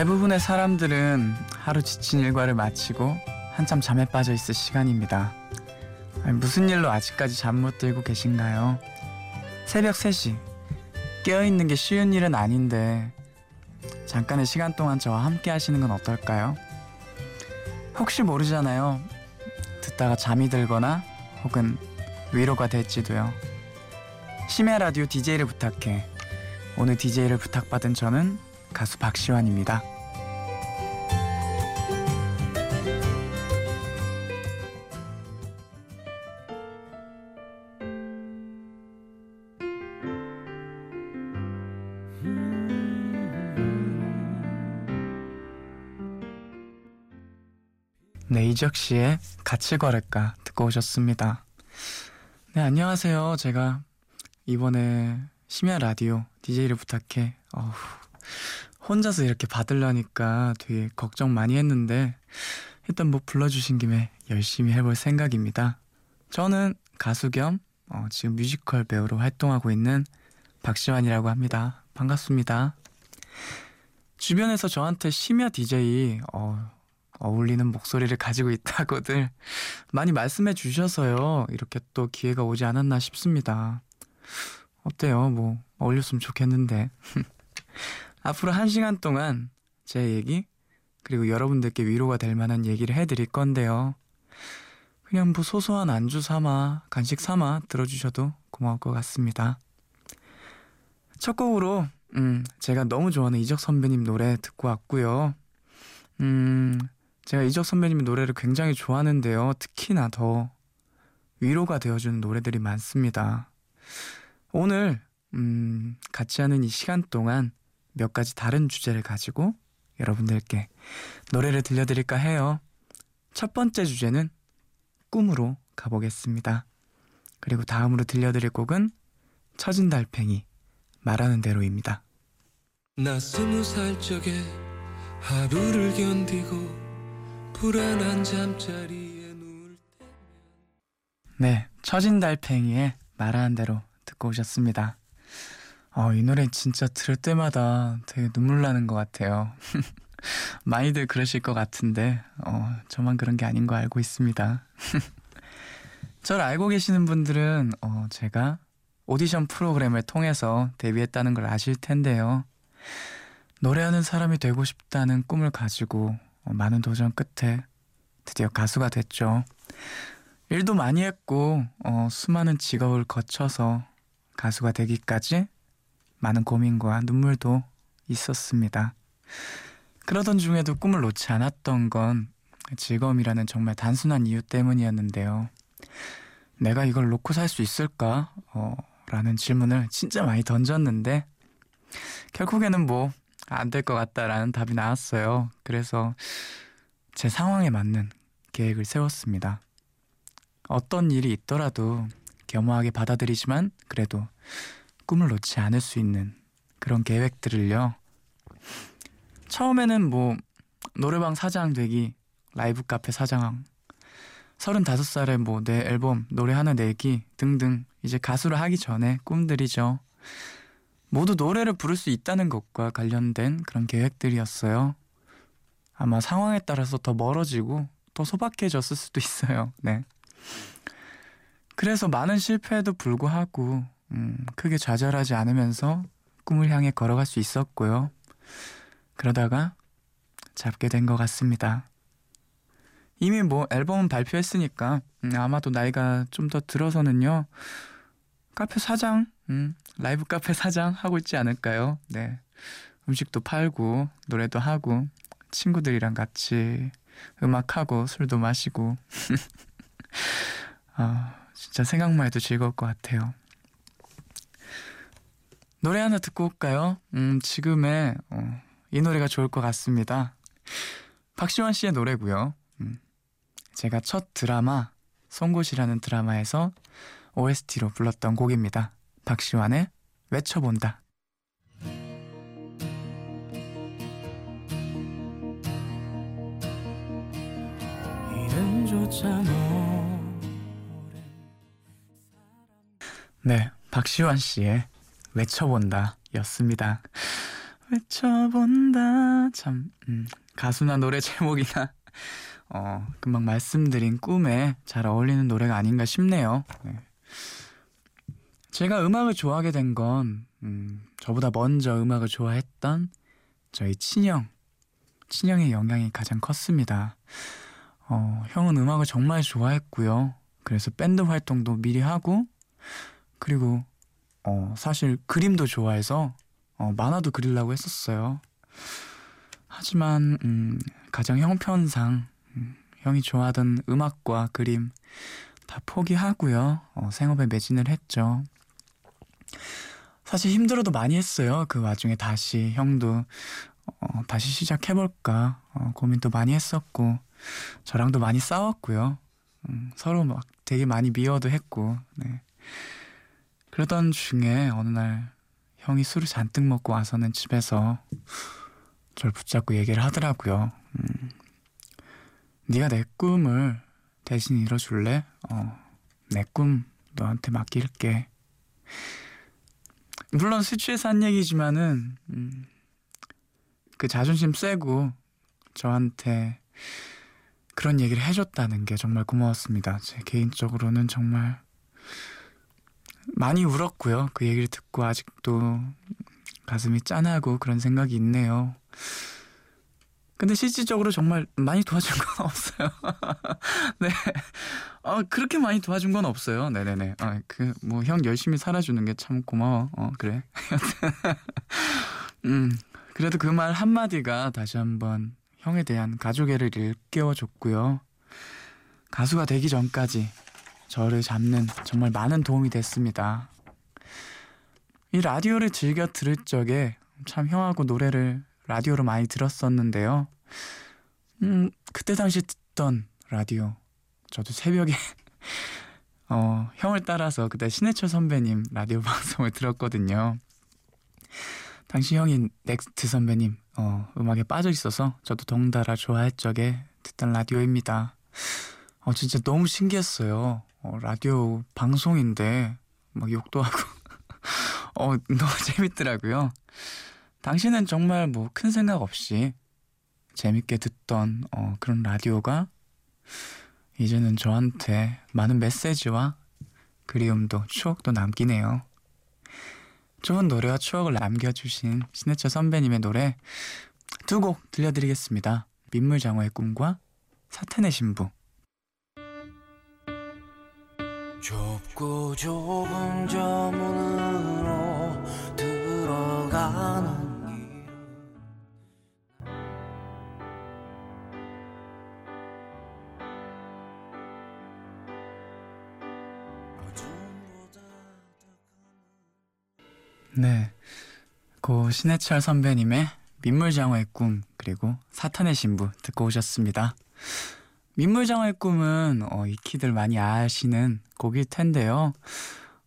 대부분의 사람들은 하루 지친 일과를 마치고 한참 잠에 빠져 있을 시간입니다. 무슨 일로 아직까지 잠 못 들고 계신가요? 새벽 3시. 깨어있는 게 쉬운 일은 아닌데 잠깐의 시간 동안 저와 함께 하시는 건 어떨까요? 혹시 모르잖아요. 듣다가 잠이 들거나 혹은 위로가 될지도요. 심야 라디오 DJ를 부탁해. 오늘 DJ를 부탁받은 저는 가수 박시환입니다. 이적 씨의 같이 걸을까 듣고 오셨습니다. 네, 안녕하세요. 제가 이번에 심야 라디오 DJ를 부탁해. 어후, 혼자서 이렇게 받으려니까 되게 걱정 많이 했는데 일단 뭐 불러주신 김에 열심히 해볼 생각입니다. 저는 가수 겸 어, 지금 뮤지컬 배우로 활동하고 있는 박시환이라고 합니다. 반갑습니다. 주변에서 저한테 심야 DJ 어, 어울리는 목소리를 가지고 있다고들 많이 말씀해 주셔서요. 이렇게 또 기회가 오지 않았나 싶습니다. 어때요? 뭐 어울렸으면 좋겠는데. 앞으로 한 시간 동안 제 얘기 그리고 여러분들께 위로가 될 만한 얘기를 해드릴 건데요. 그냥 뭐 소소한 안주 삼아 간식 삼아 들어주셔도 고마울 것 같습니다. 첫 곡으로 음, 제가 너무 좋아하는 이적 선배님 노래 듣고 왔고요. 음, 제가 이적 선배님 노래를 굉장히 좋아하는데요. 특히나 더 위로가 되어주는 노래들이 많습니다. 오늘 음, 같이 하는 이 시간 동안 몇 가지 다른 주제를 가지고 여러분들께 노래를 들려드릴까 해요. 첫 번째 주제는 꿈으로 가보겠습니다. 그리고 다음으로 들려드릴 곡은 처진 달팽이 말하는 대로입니다. 나 스무 살 적에 하루를 견디고 불안한 잠자리에 누울 때 네, 처진 달팽이의 말하는 대로 듣고 오셨습니다. 어, 이 노래 진짜 들을 때마다 되게 눈물 나는 것 같아요. 많이들 그러실 것 같은데, 어, 저만 그런 게 아닌 거 알고 있습니다. 저를 알고 계시는 분들은, 어, 제가 오디션 프로그램을 통해서 데뷔했다는 걸 아실 텐데요. 노래하는 사람이 되고 싶다는 꿈을 가지고 어, 많은 도전 끝에 드디어 가수가 됐죠. 일도 많이 했고, 어, 수많은 직업을 거쳐서 가수가 되기까지 많은 고민과 눈물도 있었습니다. 그러던 중에도 꿈을 놓지 않았던 건 즐거움이라는 정말 단순한 이유 때문이었는데요. 내가 이걸 놓고 살 수 있을까? 어, 라는 질문을 진짜 많이 던졌는데, 결국에는 뭐, 안 될 것 같다라는 답이 나왔어요. 그래서 제 상황에 맞는 계획을 세웠습니다. 어떤 일이 있더라도 겸허하게 받아들이지만 그래도 꿈을 놓지 않을 수 있는 그런 계획들을요. 처음에는 뭐 노래방 사장 되기, 라이브 카페 사장, 35살에 뭐 내 앨범 노래 하나 내기 등등 이제 가수를 하기 전에 꿈들이죠. 모두 노래를 부를 수 있다는 것과 관련된 그런 계획들이었어요. 아마 상황에 따라서 더 멀어지고 더 소박해졌을 수도 있어요. 네. 그래서 많은 실패에도 불구하고 음, 크게 좌절하지 않으면서 꿈을 향해 걸어갈 수 있었고요. 그러다가 잡게 된 것 같습니다. 이미 뭐 앨범은 발표했으니까 음, 아마도 나이가 좀 더 들어서는요. 카페 사장, 음, 라이브 카페 사장 하고 있지 않을까요? 네. 음식도 팔고 노래도 하고 친구들이랑 같이 음악하고 술도 마시고 아, 진짜 생각만 해도 즐거울 것 같아요. 노래 하나 듣고 올까요? 음, 지금의 어, 이 노래가 좋을 것 같습니다. 박시원 씨의 노래고요. 음, 제가 첫 드라마 송곳이라는 드라마에서 OST로 불렀던 곡입니다. 박시환의 외쳐본다. 네, 박시환 씨의 외쳐본다 였습니다. 외쳐본다. 참, 음, 가수나 노래 제목이나, 어, 금방 말씀드린 꿈에 잘 어울리는 노래가 아닌가 싶네요. 네. 제가 음악을 좋아하게 된 건, 음, 저보다 먼저 음악을 좋아했던 저희 친형, 친형의 영향이 가장 컸습니다. 어, 형은 음악을 정말 좋아했고요. 그래서 밴드 활동도 미리 하고, 그리고, 어, 사실 그림도 좋아해서, 어, 만화도 그리려고 했었어요. 하지만, 음, 가장 형편상, 음, 형이 좋아하던 음악과 그림 다 포기하고요. 어, 생업에 매진을 했죠. 사실 힘들어도 많이 했어요. 그 와중에 다시 형도 어, 다시 시작해볼까 어, 고민도 많이 했었고 저랑도 많이 싸웠고요. 음, 서로 막 되게 많이 미워도 했고 네. 그러던 중에 어느 날 형이 술을 잔뜩 먹고 와서는 집에서 절 붙잡고 얘기를 하더라고요. 음, 네가 내 꿈을 대신 이뤄줄래? 어, 내 꿈 너한테 맡길게. 물론 술 취해서 한 얘기지만은 음, 그 자존심 세고 저한테 그런 얘기를 해줬다는 게 정말 고마웠습니다. 제 개인적으로는 정말 많이 울었고요. 그 얘기를 듣고 아직도 가슴이 짠하고 그런 생각이 있네요. 근데 실질적으로 정말 많이 도와준 건 없어요. 네. 어, 그렇게 많이 도와준 건 없어요. 네네네. 아, 그, 뭐, 형 열심히 살아주는 게 참 고마워. 어, 그래. 음, 그래도 그 말 한마디가 다시 한번 형에 대한 가족애를 일깨워줬고요. 가수가 되기 전까지 저를 잡는 정말 많은 도움이 됐습니다. 이 라디오를 즐겨 들을 적에 참 형하고 노래를 라디오로 많이 들었었는데요. 음, 그때 당시 듣던 라디오. 저도 새벽에, 어, 형을 따라서 그때 신해철 선배님 라디오 방송을 들었거든요. 당시 형인 넥스트 선배님, 어, 음악에 빠져 있어서 저도 덩달아 좋아할 적에 듣던 라디오입니다. 어, 진짜 너무 신기했어요. 어, 라디오 방송인데, 막 욕도 하고, 어, 너무 재밌더라고요. 당시는 정말 뭐 큰 생각 없이 재밌게 듣던 어, 그런 라디오가 이제는 저한테 많은 메시지와 그리움도 추억도 남기네요. 좋은 노래와 추억을 남겨주신 신해철 선배님의 노래 두 곡 들려드리겠습니다. 민물장어의 꿈과 사탄의 신부. 좁고 좁은 저 문으로 고 신해철 선배님의 민물장어의 꿈 그리고 사탄의 신부 듣고 오셨습니다. 민물장어의 꿈은 어, 익히들 많이 아시는 곡일 텐데요.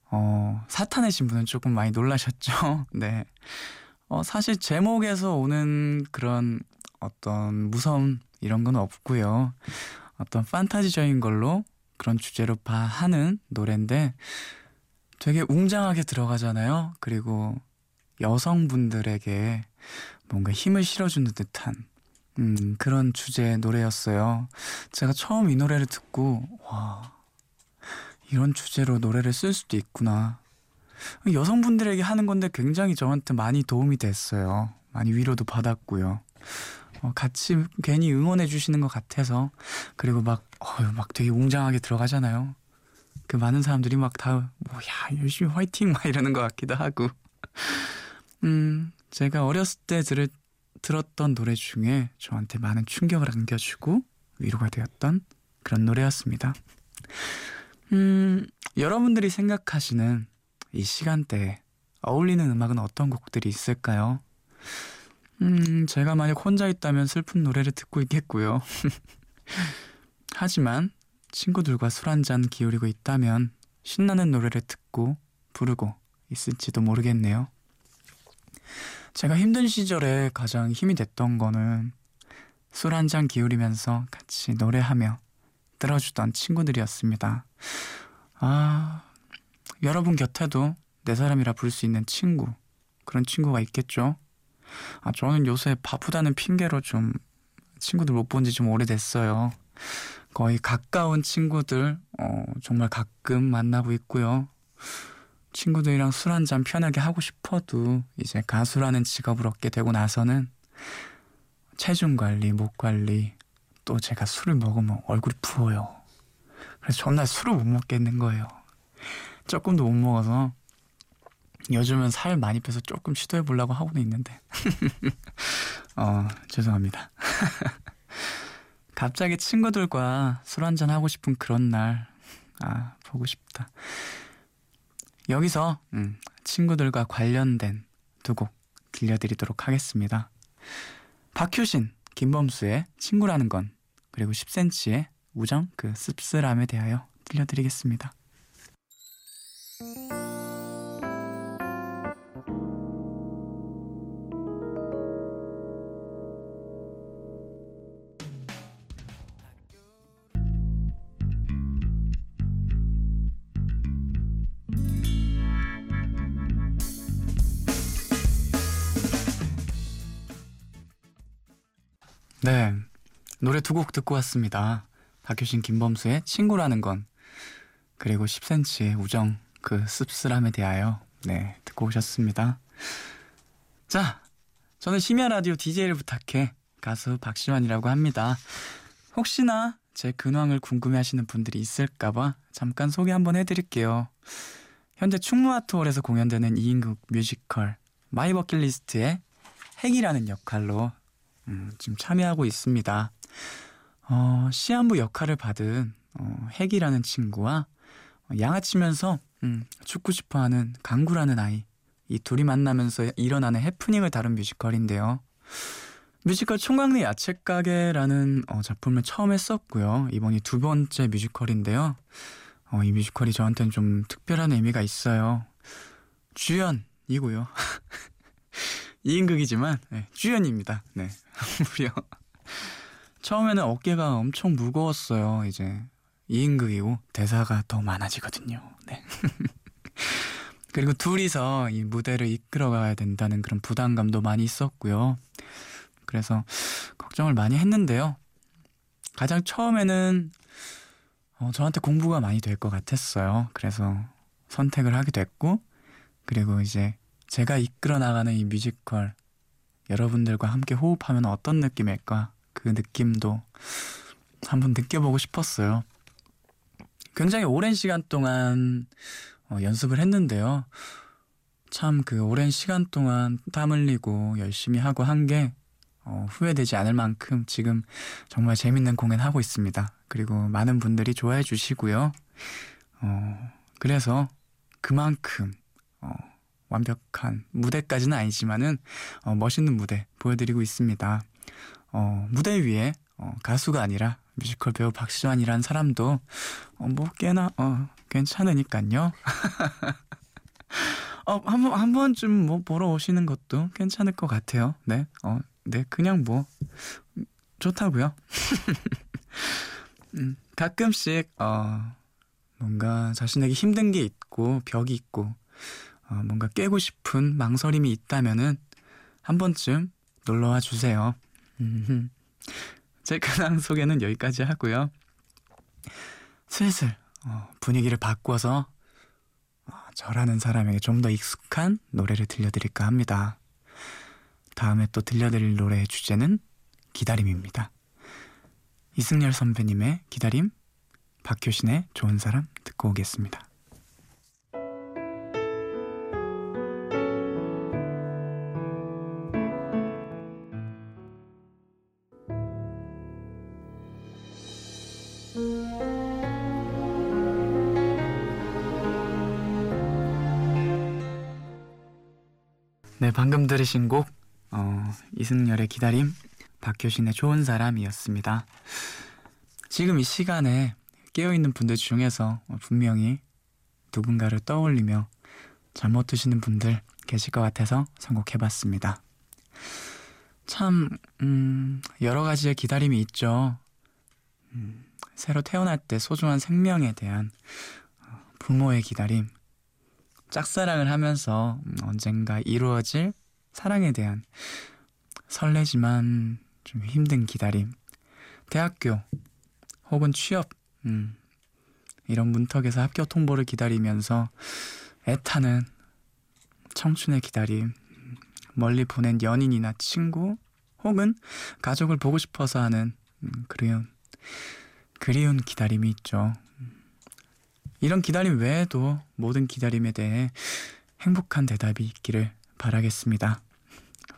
어, 사탄의 신부는 조금 많이 놀라셨죠? 네. 어, 사실 제목에서 오는 그런 어떤 무서움 이런 건 없고요. 어떤 판타지적인 걸로 그런 주제로 봐 하는 노래인데 되게 웅장하게 들어가잖아요. 그리고 여성분들에게 뭔가 힘을 실어주는 듯한 음, 그런 주제의 노래였어요. 제가 처음 이 노래를 듣고 와 이런 주제로 노래를 쓸 수도 있구나. 여성분들에게 하는 건데 굉장히 저한테 많이 도움이 됐어요. 많이 위로도 받았고요. 어, 같이 괜히 응원해 주시는 것 같아서 그리고 막, 어, 막 되게 웅장하게 들어가잖아요. 그 많은 사람들이 막 다 뭐야 열심히 화이팅 막 이러는 것 같기도 하고 음 제가 어렸을 때 들을, 들었던 노래 중에 저한테 많은 충격을 안겨주고 위로가 되었던 그런 노래였습니다. 음 여러분들이 생각하시는 이 시간대에 어울리는 음악은 어떤 곡들이 있을까요? 음 제가 만약 혼자 있다면 슬픈 노래를 듣고 있겠고요. 하지만 친구들과 술 한잔 기울이고 있다면 신나는 노래를 듣고 부르고 있을지도 모르겠네요. 제가 힘든 시절에 가장 힘이 됐던 거는 술 한 잔 기울이면서 같이 노래하며 들어주던 친구들이었습니다. 아, 여러분 곁에도 내 사람이라 부를 수 있는 친구, 그런 친구가 있겠죠? 아, 저는 요새 바쁘다는 핑계로 좀 친구들 못 본 지 좀 오래됐어요. 거의 가까운 친구들, 어, 정말 가끔 만나고 있고요. 친구들이랑 술 한잔 편하게 하고 싶어도 이제 가수라는 직업을 얻게 되고 나서는 체중 관리, 목 관리, 또 제가 술을 먹으면 얼굴이 부어요. 그래서 전날 술을 못 먹겠는 거예요. 조금도 못 먹어서 요즘은 살 많이 빼서 조금 시도해 보려고 하고는 있는데. 어, 죄송합니다. 갑자기 친구들과 술 한잔 하고 싶은 그런 날, 아, 보고 싶다. 여기서, 음, 친구들과 관련된 두 곡 들려드리도록 하겠습니다. 박효신, 김범수의 친구라는 건, 그리고 10cm의 우정, 그 씁쓸함에 대하여 들려드리겠습니다. 네. 노래 두 곡 듣고 왔습니다. 박효신 김범수의 친구라는 건 그리고 10cm의 우정 그 씁쓸함에 대하여 네 듣고 오셨습니다. 자, 저는 심야 라디오 DJ를 부탁해 가수 박시환이라고 합니다. 혹시나 제 근황을 궁금해하시는 분들이 있을까봐 잠깐 소개 한번 해드릴게요. 현재 충무아트홀에서 공연되는 2인극 뮤지컬 My Bucket List의 해기라는 역할로 음, 지금 참여하고 있습니다. 어, 시한부 역할을 받은 어, 해기라는 친구와 양아치면서 음, 죽고 싶어하는 강구라는 아이 이 둘이 만나면서 일어나는 해프닝을 다룬 뮤지컬인데요. 뮤지컬 총각내 야채가게라는 어, 작품을 처음 했었고요. 이번이 두 번째 뮤지컬인데요. 어, 이 뮤지컬이 저한테는 좀 특별한 의미가 있어요. 주연이고요. 2인극이지만 네, 주연입니다. 네, 무려 처음에는 어깨가 엄청 무거웠어요. 이제 2인극이고 대사가 더 많아지거든요. 네. 그리고 둘이서 이 무대를 이끌어가야 된다는 그런 부담감도 많이 있었고요. 그래서 걱정을 많이 했는데요. 가장 처음에는 어, 저한테 공부가 많이 될 것 같았어요. 그래서 선택을 하게 됐고, 그리고 이제 제가 이끌어 나가는 이 뮤지컬 여러분들과 함께 호흡하면 어떤 느낌일까 그 느낌도 한번 느껴보고 싶었어요. 굉장히 오랜 시간 동안 어, 연습을 했는데요. 참 그 오랜 시간 동안 땀 흘리고 열심히 하고 한게 어, 후회되지 않을 만큼 지금 정말 재밌는 공연 하고 있습니다. 그리고 많은 분들이 좋아해 주시고요. 어, 그래서 그만큼 어, 완벽한 무대까지는 아니지만은 어, 멋있는 무대 보여드리고 있습니다. 어, 무대 위에 어, 가수가 아니라 뮤지컬 배우 박시환이란 사람도 어, 뭐 꽤나 어, 괜찮으니까요. 어, 한 번 한 번쯤 뭐 보러 오시는 것도 괜찮을 것 같아요. 네, 어, 네, 그냥 뭐 좋다고요. 음, 가끔씩 어, 뭔가 자신에게 힘든 게 있고 벽이 있고 어, 뭔가 깨고 싶은 망설임이 있다면은 한 번쯤 놀러와 주세요. 제 근황 소개는 여기까지 하고요. 슬슬 어, 분위기를 바꿔서 어, 저라는 사람에게 좀 더 익숙한 노래를 들려드릴까 합니다. 다음에 또 들려드릴 노래의 주제는 기다림입니다. 이승열 선배님의 기다림, 박효신의 좋은 사람 듣고 오겠습니다. 네, 방금 들으신 곡 어, 이승열의 기다림, 박효신의 좋은 사람이었습니다. 지금 이 시간에 깨어있는 분들 중에서 분명히 누군가를 떠올리며 잠못 드시는 분들 계실 것 같아서 선곡해봤습니다. 참, 음, 여러 가지의 기다림이 있죠. 음, 새로 태어날 때 소중한 생명에 대한 어, 부모의 기다림, 짝사랑을 하면서 음, 언젠가 이루어질 사랑에 대한 설레지만 좀 힘든 기다림. 대학교 혹은 취업, 음, 이런 문턱에서 합격 통보를 기다리면서 애타는 청춘의 기다림, 멀리 보낸 연인이나 친구 혹은 가족을 보고 싶어서 하는 음, 그리운 그리운 기다림이 있죠. 이런 기다림 외에도 모든 기다림에 대해 행복한 대답이 있기를 바라겠습니다.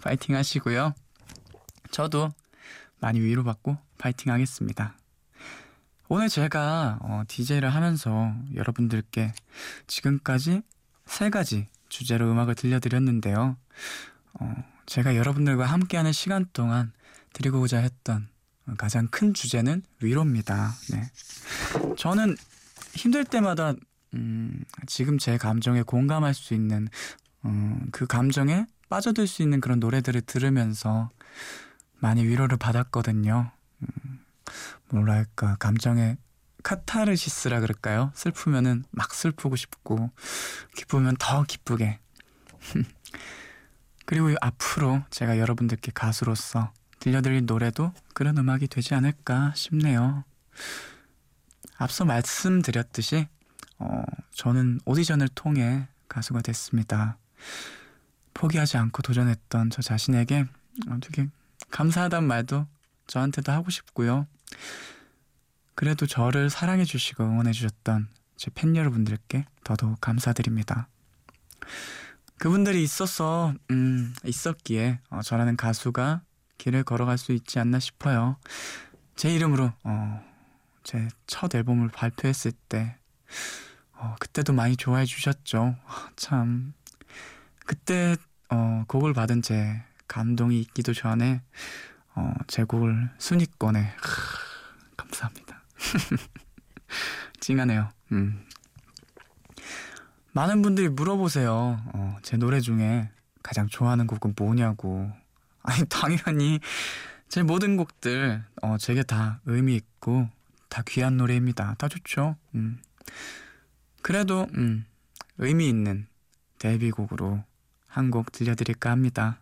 파이팅 하시고요. 저도 많이 위로받고 파이팅 하겠습니다. 오늘 제가 어, DJ를 하면서 여러분들께 지금까지 세 가지 주제로 음악을 들려드렸는데요. 어, 제가 여러분들과 함께하는 시간 동안 드리고자 했던 가장 큰 주제는 위로입니다. 네. 저는 힘들 때마다 음, 지금 제 감정에 공감할 수 있는 음, 그 감정에 빠져들 수 있는 그런 노래들을 들으면서 많이 위로를 받았거든요. 음, 뭐랄까 감정의 카타르시스라 그럴까요? 슬프면은 막 슬프고 싶고 기쁘면 더 기쁘게. 그리고 앞으로 제가 여러분들께 가수로서 들려드릴 노래도 그런 음악이 되지 않을까 싶네요. 앞서 말씀드렸듯이 어, 저는 오디션을 통해 가수가 됐습니다. 포기하지 않고 도전했던 저 자신에게 어떻게 감사하단 말도 저한테도 하고 싶고요. 그래도 저를 사랑해 주시고 응원해 주셨던 제 팬 여러분들께 더더욱 감사드립니다. 그분들이 있어서 음, 있었기에 어, 저라는 가수가 길을 걸어갈 수 있지 않나 싶어요. 제 이름으로 어, 제 첫 앨범을 발표했을 때 어, 그때도 많이 좋아해 주셨죠. 참 그때 어, 곡을 받은 제 감동이 있기도 전에 어, 제 곡을 순위권에 하, 감사합니다. 찡하네요. 음. 많은 분들이 물어보세요. 어, 제 노래 중에 가장 좋아하는 곡은 뭐냐고. 아니 당연히 제 모든 곡들 어, 제게 다 의미 있고 다 귀한 노래입니다. 다 좋죠. 음. 그래도 음, 의미 있는 데뷔곡으로 한 곡 들려드릴까 합니다.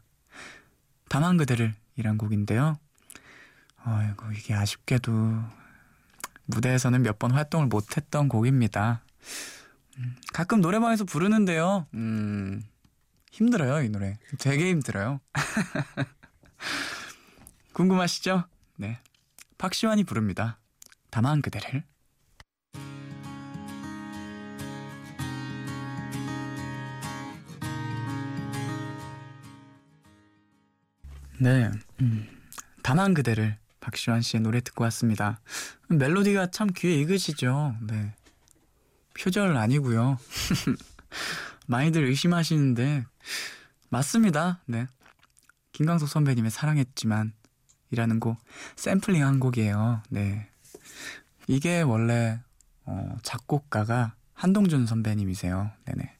다만 그대를 이란 곡인데요. 아이고 이게 아쉽게도 무대에서는 몇 번 활동을 못했던 곡입니다. 음, 가끔 노래방에서 부르는데요. 음, 힘들어요 이 노래. 되게 힘들어요. 궁금하시죠? 네, 박시환이 부릅니다. 다만 그대를. 네, 음, 다만 그대를 박시환 씨의 노래 듣고 왔습니다. 멜로디가 참 귀에 익으시죠? 네. 표절 아니고요. 많이들 의심하시는데 맞습니다. 네. 김광석 선배님의 사랑했지만 이라는 곡 샘플링 한 곡이에요. 네. 이게 원래 어, 작곡가가 한동준 선배님이세요. 네네.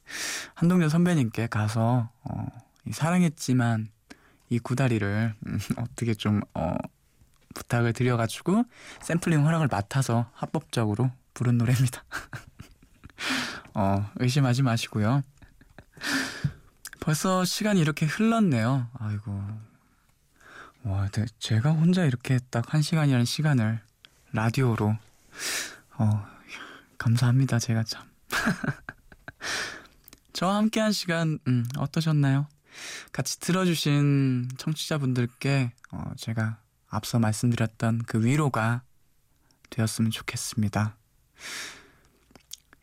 한동준 선배님께 가서 어, 사랑했지만 이 구다리를 음, 어떻게 좀 어, 부탁을 드려가지고 샘플링 허락을 맡아서 합법적으로 부른 노래입니다. 어, 의심하지 마시고요. 벌써 시간이 이렇게 흘렀네요. 아이고. 와, 제가 혼자 이렇게 딱 한 시간이라는 시간을 라디오로, 어, 감사합니다. 제가 참. 저와 함께 한 시간, 음, 어떠셨나요? 같이 들어주신 청취자분들께, 어, 제가 앞서 말씀드렸던 그 위로가 되었으면 좋겠습니다.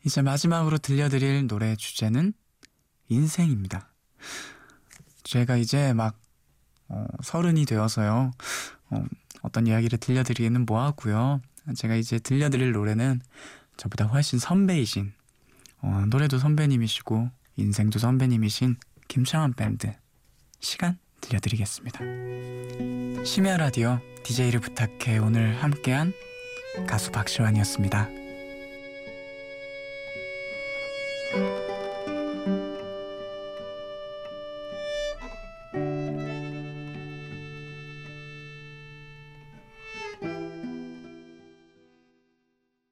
이제 마지막으로 들려드릴 노래 주제는 인생입니다. 제가 이제 막 어, 서른이 되어서요. 어, 어떤 이야기를 들려드리기는 뭐하고요. 제가 이제 들려드릴 노래는 저보다 훨씬 선배이신 어, 노래도 선배님이시고 인생도 선배님이신 김창완 밴드 시간 들려드리겠습니다. 심야 라디오 DJ를 부탁해 오늘 함께한 가수 박시환이었습니다.